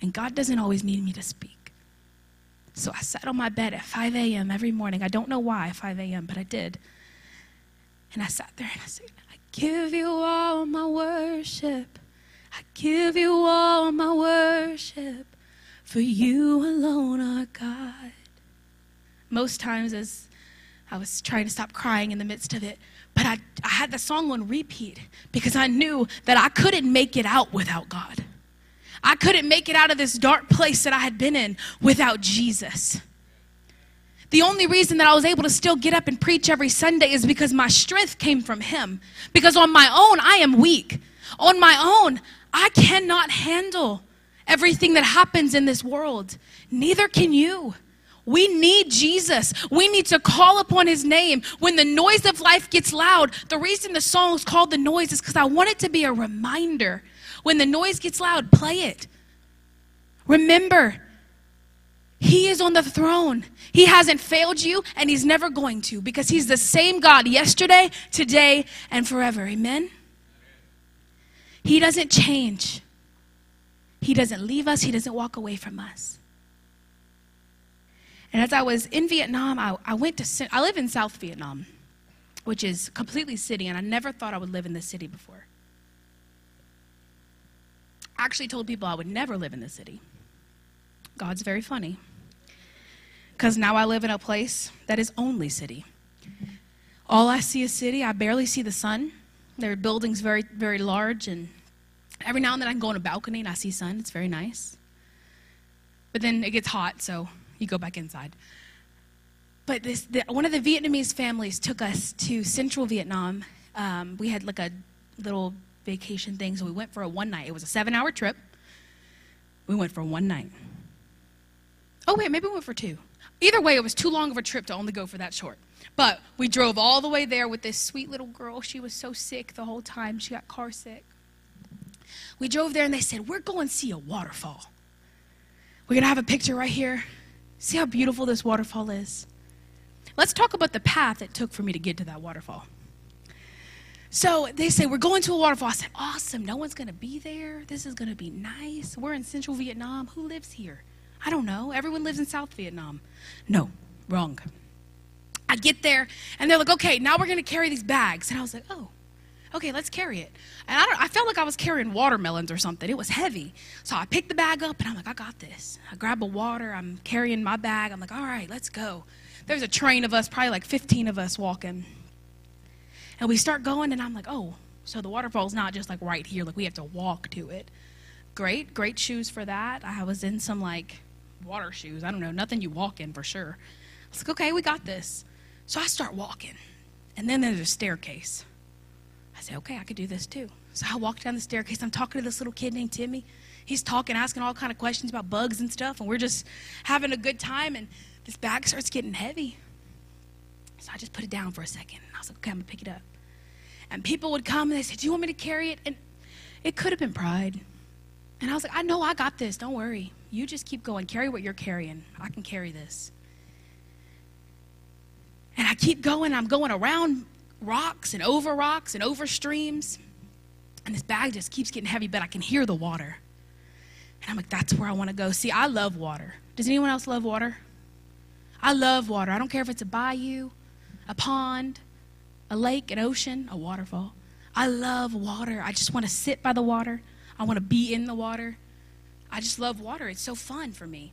And God doesn't always need me to speak. So I sat on my bed at 5 a.m. every morning. I don't know why 5 a.m., but I did. And I sat there and I said, I give you all my worship. I give you all my worship. For you alone are God. Most times, as I was trying to stop crying in the midst of it, but I, I had the song on repeat because I knew that I couldn't make it out without God. I couldn't make it out of this dark place that I had been in without Jesus. The only reason that I was able to still get up and preach every Sunday is because my strength came from Him. Because on my own, I am weak. On my own, I cannot handle everything that happens in this world. Neither can you. We need Jesus. We need to call upon his name. When the noise of life gets loud, the reason the song is called The Noise is because I want it to be a reminder. When the noise gets loud, play it. Remember, he is on the throne. He hasn't failed you, and he's never going to because he's the same God yesterday, today, and forever. Amen? He doesn't change. He doesn't leave us, He doesn't walk away from us. And as I was in Vietnam, I, I went to, I live in South Vietnam, which is completely city, and I never thought I would live in this city before. I actually told people I would never live in this city. God's very funny. Because now I live in a place that is only city. All I see is city. I barely see the sun. There are buildings very, very large, and every now and then I can go on a balcony and I see sun. It's very nice. But then it gets hot, so you go back inside. But this, the, one of the Vietnamese families took us to central Vietnam. Um, we had like a little vacation thing, so we went for a one night. It was a seven hour trip. We went for one night. Oh, wait, maybe we went for two. Either way, it was too long of a trip to only go for that short. But we drove all the way there with this sweet little girl. She was so sick the whole time. She got car sick. We drove there and they said, We're going to see a waterfall. We're going to have a picture right here. See how beautiful this waterfall is? Let's talk about the path it took for me to get to that waterfall. So they say, We're going to a waterfall. I said, Awesome. No one's going to be there. This is going to be nice. We're in central Vietnam. Who lives here? I don't know. Everyone lives in South Vietnam. No, wrong. I get there and they're like, Okay, now we're going to carry these bags. And I was like, Oh, okay, let's carry it. And I, I, felt like I was carrying watermelons or something. It was heavy. So I picked the bag up and I'm like, I got this. I grab a water. I'm carrying my bag. I'm like, all right, let's go. There's a train of us, probably like 15 of us walking. And we start going, and I'm like, oh, so the waterfall's not just like right here. Like we have to walk to it. Great, great shoes for that. I was in some like water shoes. I don't know, nothing you walk in for sure. I was like, okay, we got this. So I start walking. And then there's a staircase. I said, okay, I could do this too. So I walk down the staircase. I'm talking to this little kid named Timmy. He's talking, asking all kind of questions about bugs and stuff, and we're just having a good time. And this bag starts getting heavy. So I just put it down for a second. And I was like, okay, I'm gonna pick it up. And people would come and they said, Do you want me to carry it? And it could have been pride. And I was like, I know I got this. Don't worry. You just keep going. Carry what you're carrying. I can carry this. And I keep going. I'm going around rocks and over rocks and over streams. And this bag just keeps getting heavy, but I can hear the water. And I'm like, that's where I want to go. See, I love water. Does anyone else love water? I love water. I don't care if it's a bayou, a pond, a lake, an ocean, a waterfall. I love water. I just want to sit by the water. I want to be in the water. I just love water. It's so fun for me.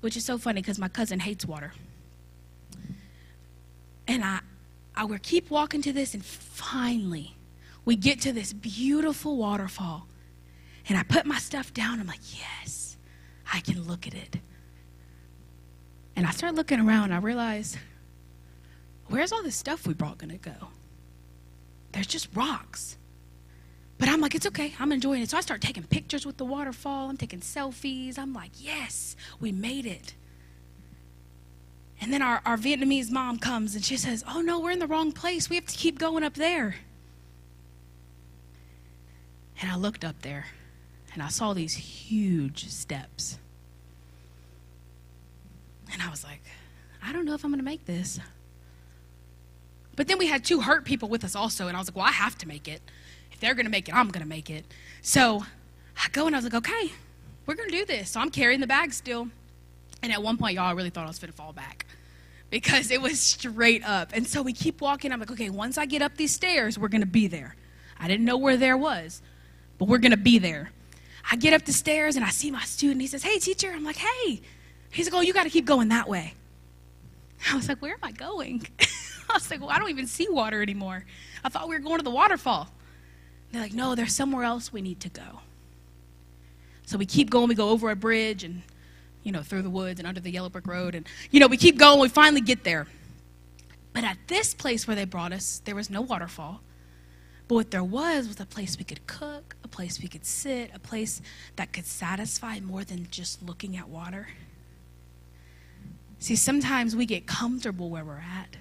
Which is so funny because my cousin hates water. And I, I will keep walking to this, and finally, we get to this beautiful waterfall. And I put my stuff down. I'm like, yes, I can look at it. And I start looking around. I realize where's all this stuff we brought gonna go? There's just rocks. But I'm like, it's okay. I'm enjoying it. So I start taking pictures with the waterfall. I'm taking selfies. I'm like, yes, we made it. And then our, our Vietnamese mom comes and she says, oh no, we're in the wrong place. We have to keep going up there. And I looked up there and I saw these huge steps. And I was like, I don't know if I'm going to make this. But then we had two hurt people with us also. And I was like, well, I have to make it. They're going to make it, I'm going to make it. So I go and I was like, okay, we're going to do this. So I'm carrying the bag still. And at one point, y'all, really thought I was going to fall back because it was straight up. And so we keep walking. I'm like, okay, once I get up these stairs, we're going to be there. I didn't know where there was, but we're going to be there. I get up the stairs and I see my student. He says, hey, teacher. I'm like, hey. He's like, oh, you got to keep going that way. I was like, where am I going? I was like, well, I don't even see water anymore. I thought we were going to the waterfall. They're like, no, there's somewhere else we need to go. So we keep going. We go over a bridge and, you know, through the woods and under the yellow brick road. And, you know, we keep going. We finally get there. But at this place where they brought us, there was no waterfall. But what there was was a place we could cook, a place we could sit, a place that could satisfy more than just looking at water. See, sometimes we get comfortable where we're at.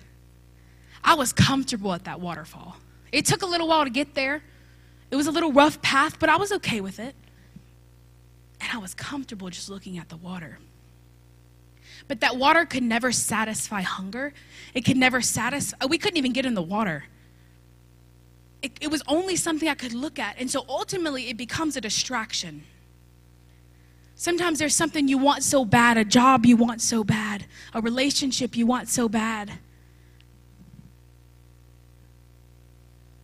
I was comfortable at that waterfall. It took a little while to get there. It was a little rough path, but I was okay with it. And I was comfortable just looking at the water. But that water could never satisfy hunger. It could never satisfy, uh, we couldn't even get in the water. It, it was only something I could look at. And so ultimately, it becomes a distraction. Sometimes there's something you want so bad, a job you want so bad, a relationship you want so bad.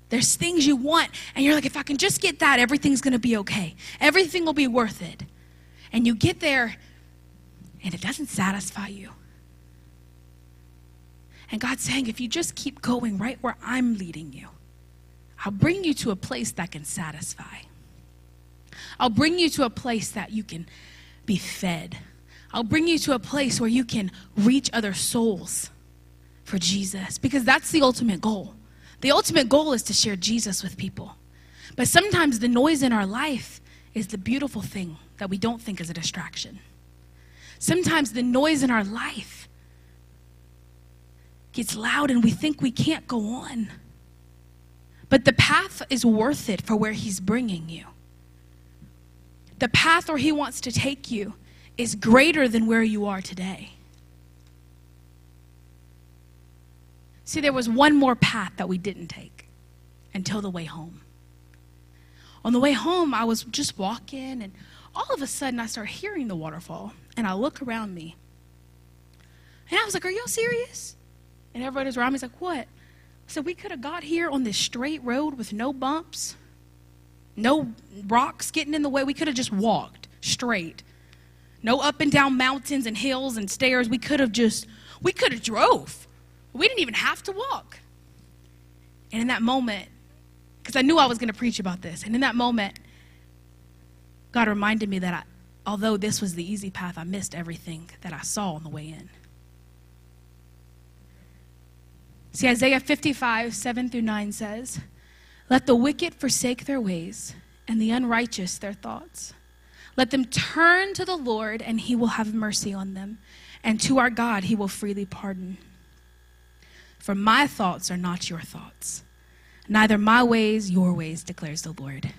There's things you want, and you're like, if I can just get that, everything's gonna be okay. Everything will be worth it. And you get there, and it doesn't satisfy you. And God's saying, if you just keep going right where I'm leading you, I'll bring you to a place that can satisfy. I'll bring you to a place that you can be fed. I'll bring you to a place where you can reach other souls for Jesus because that's the ultimate goal. The ultimate goal is to share Jesus with people. But sometimes the noise in our life is the beautiful thing that we don't think is a distraction. Sometimes the noise in our life gets loud and we think we can't go on. But the path is worth it for where He's bringing you. The path where He wants to take you is greater than where you are today. See, there was one more path that we didn't take until the way home. On the way home, I was just walking, and all of a sudden, I start hearing the waterfall, and I look around me. And I was like, Are y'all serious? And everybody was around me like, What? So we could have got here on this straight road with no bumps, no rocks getting in the way. We could have just walked straight. No up and down mountains and hills and stairs. We could have just, we could have drove. We didn't even have to walk. And in that moment, because I knew I was going to preach about this, and in that moment, God reminded me that I, although this was the easy path, I missed everything that I saw on the way in. See, Isaiah 55, 7 through 9 says, Let the wicked forsake their ways, and the unrighteous their thoughts. Let them turn to the Lord, and he will have mercy on them, and to our God he will freely pardon. For my thoughts are not your thoughts, neither my ways your ways, declares the Lord.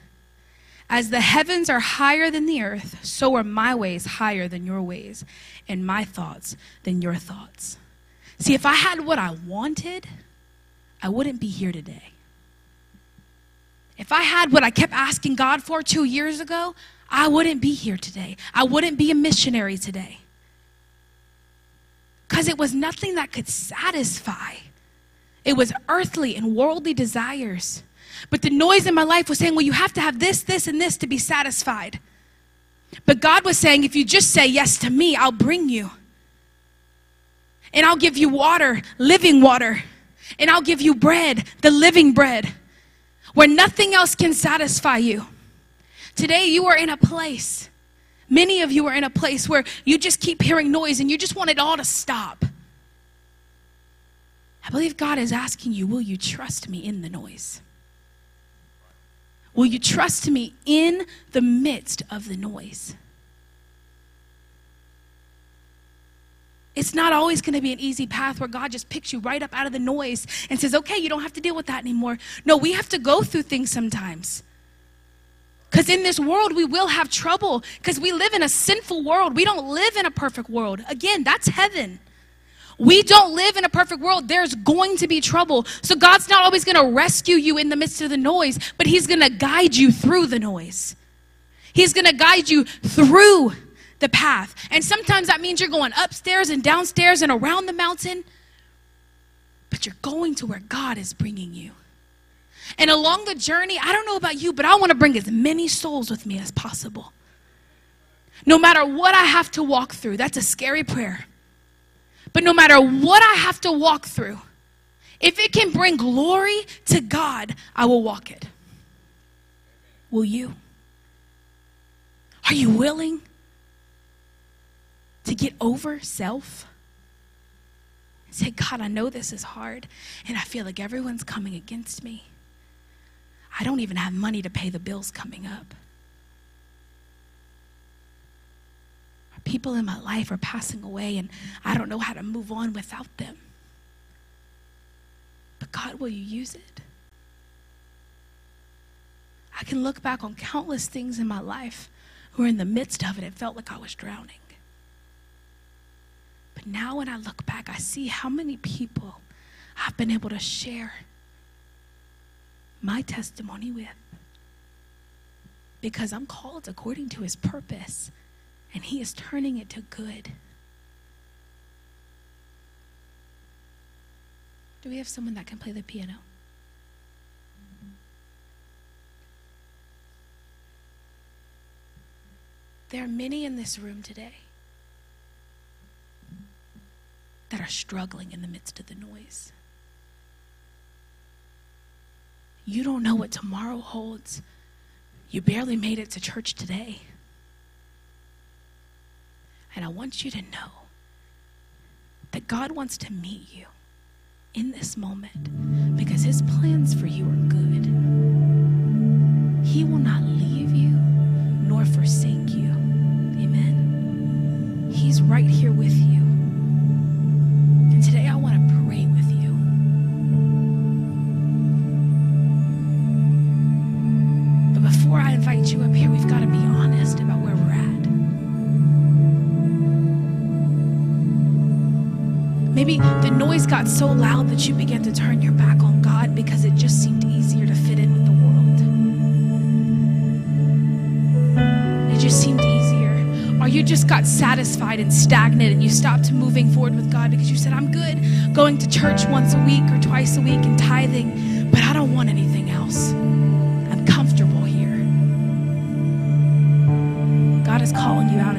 As the heavens are higher than the earth, so are my ways higher than your ways, and my thoughts than your thoughts. See, if I had what I wanted, I wouldn't be here today. If I had what I kept asking God for two years ago, I wouldn't be here today. I wouldn't be a missionary today. Because it was nothing that could satisfy. It was earthly and worldly desires. But the noise in my life was saying, well, you have to have this, this, and this to be satisfied. But God was saying, if you just say yes to me, I'll bring you. And I'll give you water, living water. And I'll give you bread, the living bread, where nothing else can satisfy you. Today, you are in a place, many of you are in a place where you just keep hearing noise and you just want it all to stop. I believe God is asking you, will you trust me in the noise? Will you trust me in the midst of the noise? It's not always going to be an easy path where God just picks you right up out of the noise and says, okay, you don't have to deal with that anymore. No, we have to go through things sometimes. Because in this world, we will have trouble because we live in a sinful world. We don't live in a perfect world. Again, that's heaven. We don't live in a perfect world. There's going to be trouble. So God's not always going to rescue you in the midst of the noise, but He's going to guide you through the noise. He's going to guide you through the path. And sometimes that means you're going upstairs and downstairs and around the mountain, but you're going to where God is bringing you. And along the journey, I don't know about you, but I want to bring as many souls with me as possible. No matter what I have to walk through, that's a scary prayer. But no matter what I have to walk through, if it can bring glory to God, I will walk it. Will you? Are you willing to get over self? Say, God, I know this is hard, and I feel like everyone's coming against me. I don't even have money to pay the bills coming up. People in my life are passing away, and I don't know how to move on without them. But God, will you use it? I can look back on countless things in my life where, in the midst of it, it felt like I was drowning. But now, when I look back, I see how many people I've been able to share my testimony with because I'm called according to his purpose and he is turning it to good. Do we have someone that can play the piano? There are many in this room today that are struggling in the midst of the noise. You don't know what tomorrow holds. You barely made it to church today. And I want you to know that God wants to meet you in this moment because his plans for you are good. He will not leave you nor forsake you. Amen. He's right here with you. Noise got so loud that you began to turn your back on God because it just seemed easier to fit in with the world. It just seemed easier. Or you just got satisfied and stagnant and you stopped moving forward with God because you said, I'm good going to church once a week or twice a week and tithing, but I don't want anything else. I'm comfortable here. God is calling you out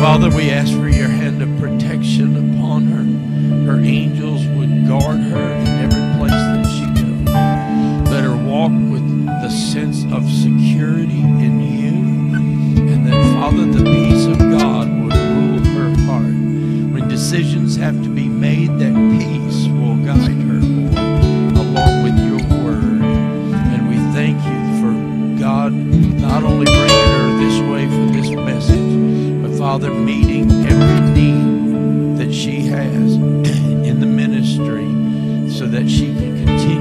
Father, we ask for your hand of protection upon her. Her angels would guard her in every place that she goes. Let her walk with the sense of security in you. And then, Father, the peace of God would rule her heart. When decisions have to be made that Father, meeting every need that she has in the ministry so that she can continue